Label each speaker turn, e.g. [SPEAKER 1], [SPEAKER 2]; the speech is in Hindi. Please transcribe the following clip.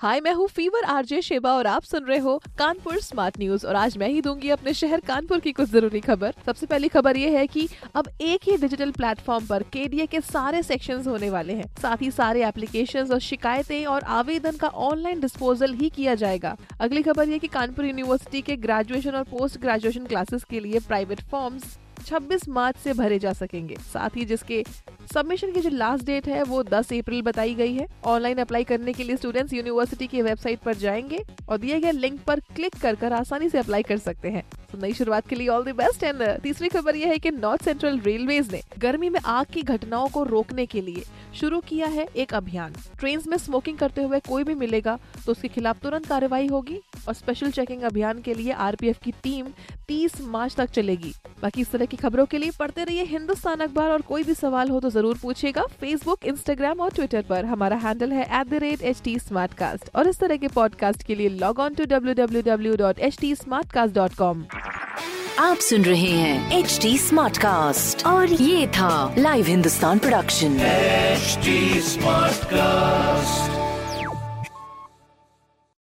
[SPEAKER 1] हाय मैं हूँ फीवर आरजे शेबा और आप सुन रहे हो कानपुर स्मार्ट न्यूज़ और आज मैं ही दूँगी अपने शहर कानपुर की कुछ ज़रूरी खबर। सबसे पहली खबर ये है कि अब एक ही डिजिटल प्लेटफॉर्म पर केडीए के सारे सेक्शंस होने वाले हैं। साथ ही सारे एप्लीकेशंस और शिकायतें और आवेदन का ऑनलाइन डिस्पोजल ही किया जाएगा। अगली खबर ये की कानपुर यूनिवर्सिटी के ग्रेजुएशन और पोस्ट ग्रेजुएशन क्लासेस के लिए प्राइवेट फॉर्म्स 26 मार्च से भरे जा सकेंगे। साथ ही जिसके सबमिशन की जो लास्ट डेट है, वो 10 अप्रैल बताई गई है। ऑनलाइन अप्लाई करने के लिए स्टूडेंट्स यूनिवर्सिटी की वेबसाइट पर जाएँगे और दिए गए लिंक पर क्लिक कर कर आसानी से अप्लाई कर सकते हैं। तो नई शुरुआत के लिए ऑल द बेस्ट एंड तीसरी खबर यह है कि नॉर्थ सेंट्रल रेलवे ने गर्मी में आग की घटनाओं को रोकने के लिए शुरू किया है एक अभियान। ट्रेन में स्मोकिंग करते हुए कोई भी मिलेगा तो उसके खिलाफ तुरंत कार्रवाई होगी। और स्पेशल चेकिंग अभियान के लिए आरपीएफ की टीम 30 मार्च तक चलेगी। बाकी इस तरह की खबरों के लिए पढ़ते रहिए हिंदुस्तान अखबार और कोई भी सवाल हो तो ज़रूर पूछेगा फेसबुक इंस्टाग्राम और ट्विटर पर। हमारा हैंडल है at the rate H T और इस तरह के पॉडकास्ट के लिए log on to W W W dot H T Smartcast dot com
[SPEAKER 2] आप सुन रहे हैं एच डी स्मार्ट कास्ट और ये था live Hindustan production
[SPEAKER 3] HD Smartcast.